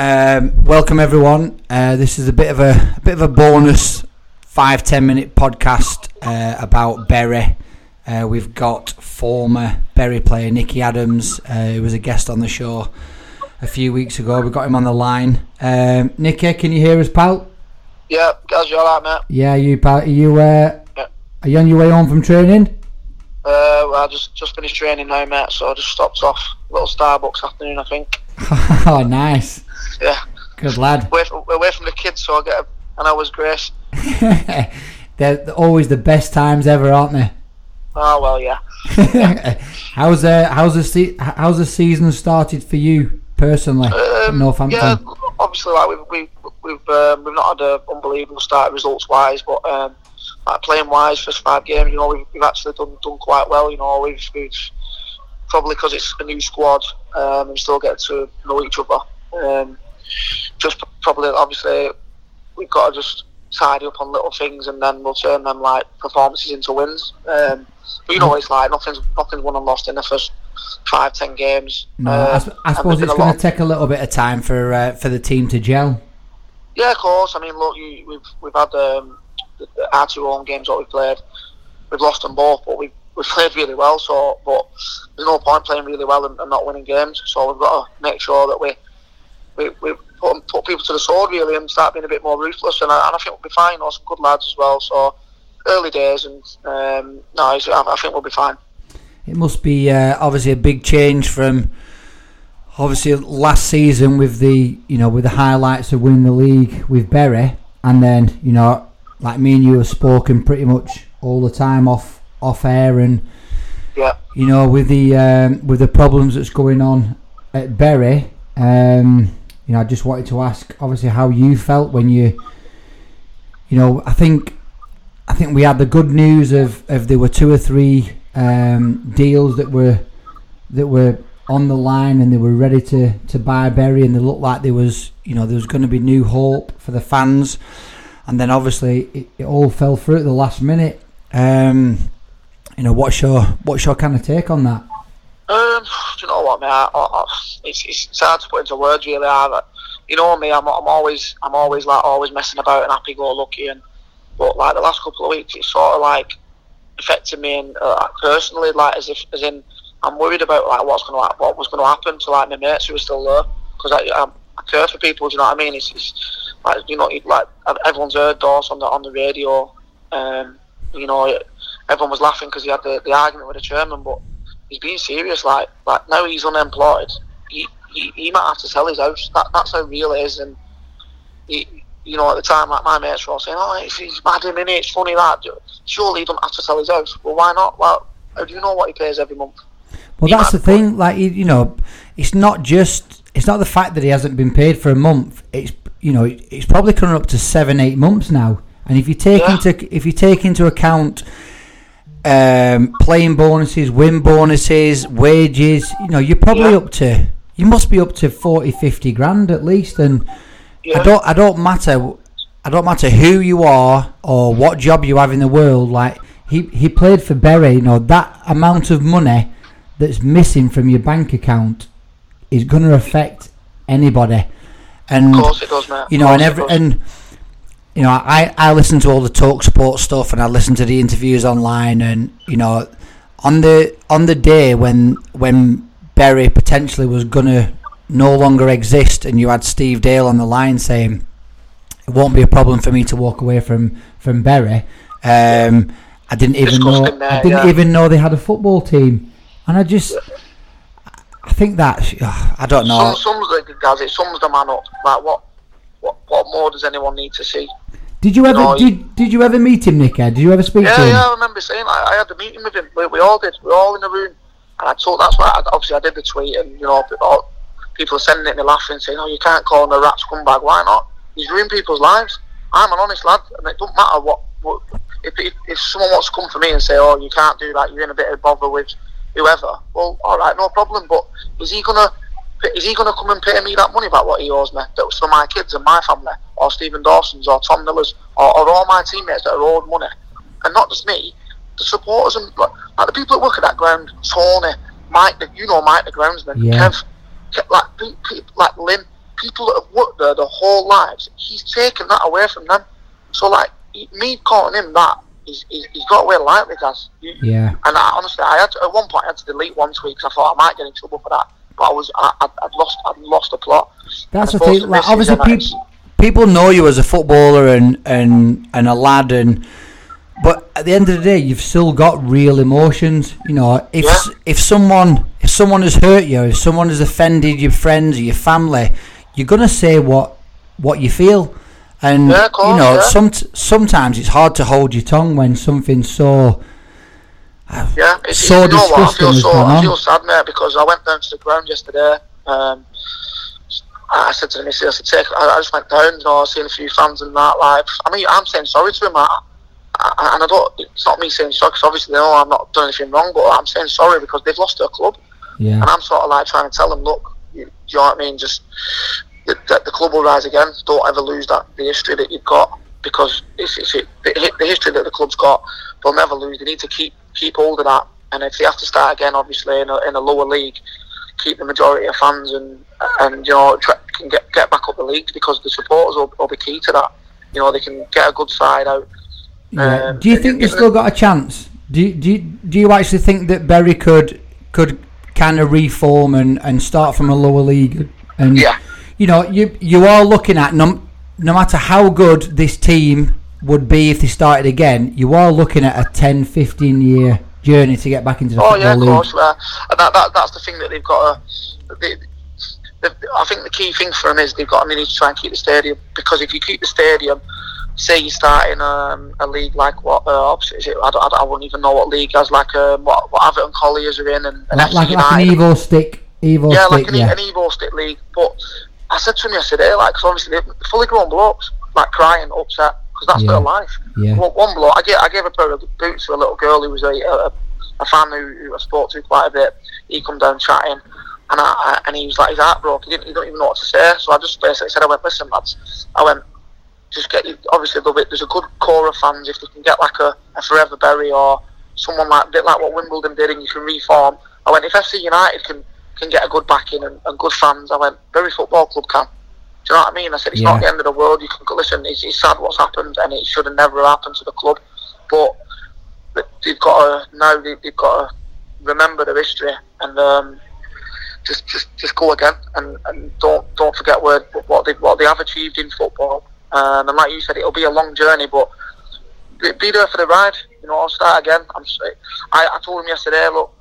Um, welcome everyone. Uh, this is a bit of a, a bit of a bonus five ten minute podcast uh, about Bury. Uh, we've got former Bury player Nicky Adams, uh, who was a guest on the show a few weeks ago. We got him on the line. Um, Nicky, can you hear us, pal? Yeah, guys, you alright, mate? Yeah, you pal. Are you uh, Yeah. are you on your way home from training? Uh, well, I just just finished training now, mate. So I just stopped off little Starbucks afternoon, I think. oh, nice. Yeah, Good lad. away from, away from the kids, so I get a, an hour's grace. they're, they're always the best times ever, aren't they? Oh well, yeah. how's uh, how's the se- how's the season started for you personally Um, Northampton? yeah, obviously, like we've we, we've um, we've not had an unbelievable start results wise, but um, like playing wise, first five games, you know, we've, we've actually done done quite well. You know, we've, we've probably because it's a new squad um, and still get to know each other. Um, just probably, obviously, we've got to just tidy up on little things and then we'll turn them like performances into wins. Um, but you know what it's like. Nothing's nothing's won and lost in the first five ten games. No, I, Um, I suppose it's going to take a little bit of time for uh, for the team to gel. Yeah, of course. I mean, look, you, we've we've had um, our two home games that we've played. We've lost them both, but we've we've played really well. So, but there's no point playing really well and, and not winning games. So we've got to make sure that we we, we put, put people to the sword really and start being a bit more ruthless. And I, and I think we'll be fine. Or some good lads as well. So early days, and um, no, I, I think we'll be fine. It must be uh, obviously a big change from obviously last season with the you know with the highlights of winning the league with Bury, and then you know like me and you have spoken pretty much all the time off off air and Yeah. you know with the um, with the problems that's going on at Bury. Um, you know, I just wanted to ask, obviously, how you felt when you, you know, I think, I think we had the good news of, of there were two or three um, deals that were that were on the line and they were ready to, to buy Bury and they looked like there was, you know, there was going to be new hope for the fans, and then obviously it, it all fell through at the last minute. Um, you know, what's your what's your kind of take on that? Um, do you know what, mate? I, I, it's, it's hard to put into words, really. I, you know me, I'm, I'm always, I'm always like always messing about and happy-go-lucky, and but like the last couple of weeks, it's sort of like affected me and uh, personally, like as if, as in, I'm worried about like what's to, what was going to happen to like my mates who are still there, because I, I, care for people. Do you know what I mean? It's, it's like you know, like everyone's heard Dawes on the on the radio. Um, you know, everyone was laughing because he had the, the argument with the chairman, but he's being serious. Like, like now he's unemployed. He, he, he might have to sell his house. That, that's how real it is. And he, you know, at the time, like my mates were all saying, "Oh, it's, it's mad him in it. It's funny that." Surely he don't have to sell his house. Well, why not? Well, how do you know what he pays every month? Well, He that's the thing. Like you, you know, it's not just it's not the fact that he hasn't been paid for a month. It's you know, it's probably coming up to seven, eight months now. And if you take Yeah. into if you take into account um, playing bonuses, win bonuses, wages, you know, you're probably Yeah. up to you must be up to 40, 50 grand at least. And Yeah. I don't I don't matter I don't matter who you are or what job you have in the world. Like he he played for Bury. You know that amount of money that's missing from your bank account is going to affect anybody. And Of course it does, mate. you know, and every and you know, I I listen to all the talk support stuff, and I listen to the interviews online, and you know, on the on the day when when Bury potentially was gonna no longer exist, and you had Steve Dale on the line saying it won't be a problem for me to walk away from from Bury. Um, I didn't even know there, I didn't yeah. even know they had a football team, and I just I think that I don't know. Some, the guys, it sums the man up. Like what, what, what more does anyone need to see? Did you ever you- did did you ever meet him, Nick? Did you ever speak to him? yeah, I remember saying I, I had the meeting with him. We, we all did. We were all in the room, and I told. That's why I, obviously I did the tweet, and you know, all, people are sending it me laughing, saying, "Oh, you can't call him a rat scumbag. Why not? He's ruined people's lives. I'm an honest lad, and it doesn't matter what. what if, if, if someone wants to come for me and say, "Oh, you can't do that. You're in a bit of bother with whoever," well, all right, no problem. But is he gonna? Is he going to come and pay me that money back what he owes me? That was for my kids and my family, or Stephen Dawson's, or Tom Miller's, or, or all my teammates that are owed money, and not just me, the supporters and like, the people that work at that ground, Tony, Mike, the, you know Mike, the groundsman, Yeah. Kev, Kev like pe- pe- like Lynn, people that have worked there their whole lives, he's taken that away from them. So like me calling him that, he's, he's, he's got away lightly, guys. Yeah. And I, honestly, I had to, at one point I had to delete one tweet because I thought I might get in trouble for that. But I was I, I'd, I'd lost I'd lost the plot. That's the thing. Like, obviously, people people know you as a footballer and and and a lad, and but at the end of the day, you've still got real emotions. You know, if Yeah. if someone if someone has hurt you, if someone has offended your friends or your family, you're gonna say what what you feel. And Yeah, course, you know, yeah. some sometimes it's hard to hold your tongue when something's so. Yeah, it's, So you know what? I disgusting feel so I feel sad, mate, because I went down to the ground yesterday. Um, I said to the missus, I said, take, I, I just went down, you know, seeing a few fans and that. Like, I mean, I'm saying sorry to him, I, I, and I don't. It's not me saying sorry because obviously they know I'm not done anything wrong, but I'm saying sorry because they've lost their club, Yeah. and I'm sort of like trying to tell them, look, you, do you know what I mean? Just the, the, the club will rise again. Don't ever lose that the history that you've got because it's, it's it, the, the history that the club's got. They'll never lose. They need to keep keep hold of that. And if they have to start again, obviously in a, in a lower league, keep the majority of fans and and you know try, can get get back up the leagues because the supporters will, will be key to that. You know they can get a good side out. Yeah. Um, do you think they've still got a chance? Do you, do you, do you actually think that Bury could could kind of reform and, and start from a lower league? And Yeah. you know, you you are looking at no, no matter how good this team would be if they started again, you are looking at a 10, 15 year journey to get back into the Oh football yeah, of league. course. Uh, and that, that that's the thing that they've got to. They, they, I think the key thing for them is they've got to need to try and keep the stadium because if you keep the stadium, say you start in um, a league like what uh, is it? I, don't, I, don't, I wouldn't even know what league as like um, what what Atherton Colliers are in and, and Like, FC like, like an evil stick, evil yeah, stick, like an, yeah. an Evo-Stik league. But I said to him yesterday, like, 'cause obviously they're fully grown blokes, like crying, upset, because that's Yeah. their life. Yeah. One, one bloke, I gave, I gave a pair of boots to a little girl who was a, a, a fan who, who I spoke to quite a bit. He come down chatting, and I, I and he was like, his heart broke. He didn't, he don't even know what to say. So I just basically said, I went, listen, lads, I went, just get you. Obviously, there'll be, there's a good core of fans if they can get like a, a Forever Bury or someone like bit like what Wimbledon did, and you can reform. I went, if FC United can can get a good backing and, and good fans, I went, Bury Football Club can. Do you know what I mean? I said, it's Yeah. not the end of the world. You can listen. It's, it's sad what's happened, and it should have never happened to the club. But but they've got to now. They, they've got to remember their history and um, just just just go again and, and don't don't forget where what they what they have achieved in football. Um, and like you said, it'll be a long journey, but be, be there for the ride. You know, I'll start again. I'm. I told him yesterday. Look,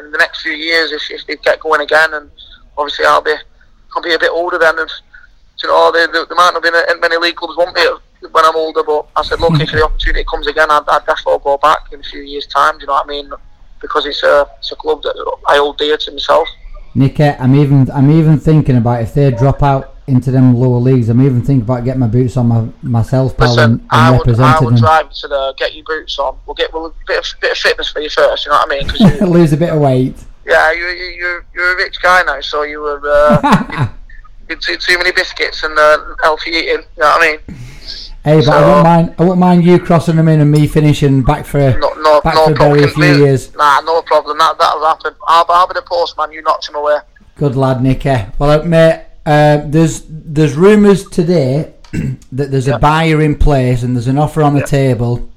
in the next few years, if, if they get going again, and obviously I'll be I'll be a bit older then, and you know, there, there, there might not be in many league clubs want me when I'm older. But I said, look, if the opportunity comes again, I'd, I'd definitely go back in a few years' time. Do you know what I mean? Because it's a it's a club that I hold dear to myself. Nicky, I'm even I'm even thinking about if they drop out into them lower leagues. I'm even thinking about getting my boots on my, myself, pal, Listen, and, and I would, I representing would them. drive to the get your boots on. We'll get we'll, a bit of bit of fitness for you first. You know what I mean? 'Cause you, Lose a bit of weight. yeah, you you you're, you're a rich guy now, so you were uh, too too many biscuits and uh, healthy eating. You know what I mean? Hey, but I So- wouldn't mind. I wouldn't mind you crossing them in and me finishing back for a, No, no, back no for. Bury a few years. Nah, no problem. That that'll happen. I'll, I'll be the postman. You knocked him away. Good lad, Nicky. Well, uh, mate, uh, there's there's rumours today that there's a buyer in place and there's an offer on the table,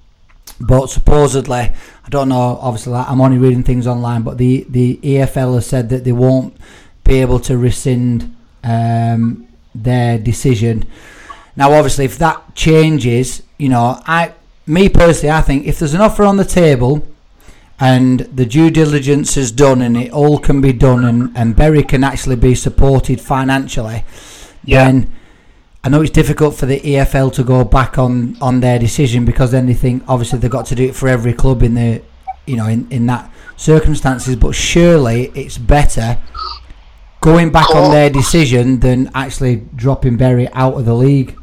but supposedly, I don't know. Obviously, I'm only reading things online, but the the EFL has said that they won't be able to rescind um, their decision. Now, obviously, if that changes, you know, I, me personally, I think if there's an offer on the table and the due diligence is done and it all can be done and, and Bury can actually be supported financially, Yeah. then I know it's difficult for the EFL to go back on, on their decision because then they think obviously they've got to do it for every club in the you know in, in that circumstances but surely it's better going back on their decision than actually dropping Bury out of the league.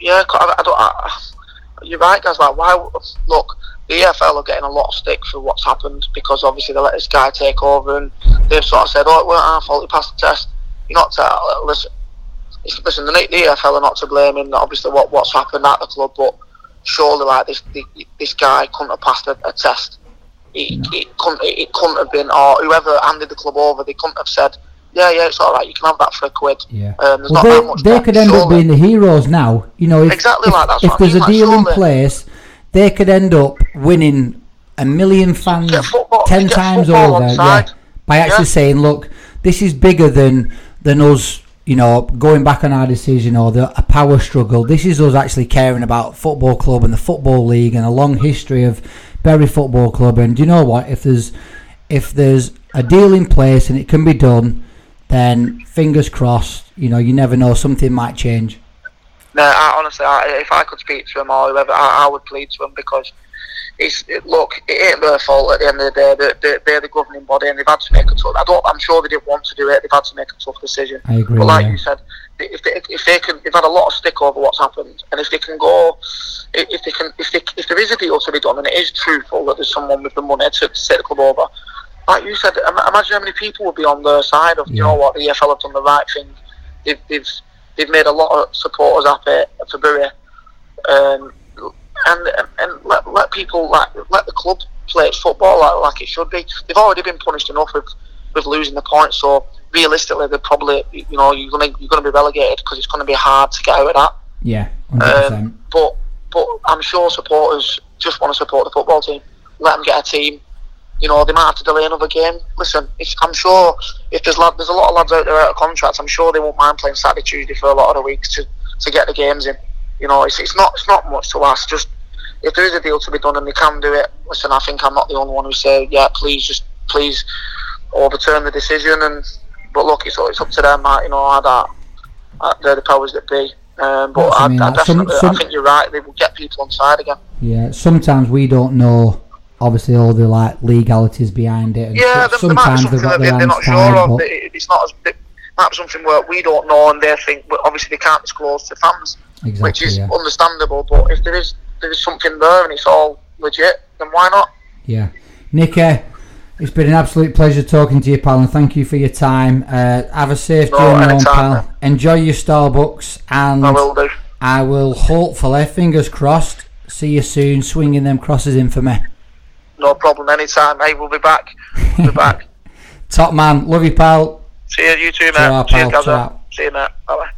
Yeah, I, I don't. I, you're right, guys. Like, why? Look, the EFL are getting a lot of stick for what's happened because obviously they let this guy take over, and they've sort of said, "Oh, it weren't our fault. He passed the test." You're not to listen. it's- Listen, the, the EFL are not to blame in obviously what what's happened at the club, but surely, like this, the, this guy couldn't have passed a, a test. It, it couldn't. It couldn't have been, or whoever handed the club over, they couldn't have said, yeah, yeah, it's all right. You can have that for a quid. Yeah. Um, there's Well, not that they, much they could end up being the heroes now. You know, if, Exactly if, like that's if there's mean, a like, deal in place, they could end up winning a million fans football- ten times over. Yeah, by actually Yeah. saying, look, this is bigger than than us. You know, going back on our decision or the a power struggle. This is us actually caring about football club and the football league and a long history of Bury Football Club. And do you know what? If there's if there's a deal in place and it can be done, then fingers crossed. You know, you never know. Something might change. No, I, honestly, I, if I could speak to him or whoever, I, I would plead to him because it's it, look, it ain't their fault at the end of the day. They're, they're, they're the governing body and they've had to make a tough. I don't. I'm sure they didn't want to do it. They've had to make a tough decision. I agree. But like yeah. you said, if they, if they can, they've had a lot of stick over what's happened, and if they can go, if they can, if they, if there is a deal to be done, and it is truthful that there's someone with the money to, take the club over, like you said, imagine how many people would be on their side of, you know what, the EFL have done the right thing. They've they've they've made a lot of supporters happy for Bury, um, and and, let, let people like let the club play its football like, like it should be. They've already been punished enough with with losing the points, so realistically, they're probably you know you're gonna you're gonna be relegated because it's gonna be hard to get out of that. yeah, Um, but but I'm sure supporters just want to support the football team. Let them get a team. You know they might have to delay another game. Listen, I'm sure if there's lad, there's a lot of lads out there out of contracts. I'm sure they won't mind playing Saturday, Tuesday for a lot of the weeks to, to get the games in. You know, it's, it's not it's not much to ask. Just if there is a deal to be done and they can do it. Listen, I think I'm not the only one who say yeah, please just please overturn the decision. And but look, it's, it's up to them. You know, I, that, uh, they're the powers that be. Um, but I I, mean, I like, some- definitely, some- I think you're right. They will get people on side again. Yeah, sometimes we don't know. Obviously, all the like legalities behind it. And Yeah, so- there, there might be sometimes they've something got that they're not sure of. but- It's not as it might be something where we don't know, and they think, obviously they can't disclose to fans, Exactly. which is yeah. understandable. But if there is there is something there and it's all legit, then why not? Yeah. Nicky, it's been an absolute pleasure talking to you, pal, and thank you for your time. Uh, have a safe No, journey home, pal. Enjoy your Starbucks, and I will do. I will hopefully, fingers crossed, see you soon, swinging them crosses in for me. No problem. Anytime. Hey, we'll be back. We'll be back. Top man, love you, pal. See you, you too, mate. Ta-ra, Cheers, pal. Gaza. Ta-ra. See you, mate. Bye bye.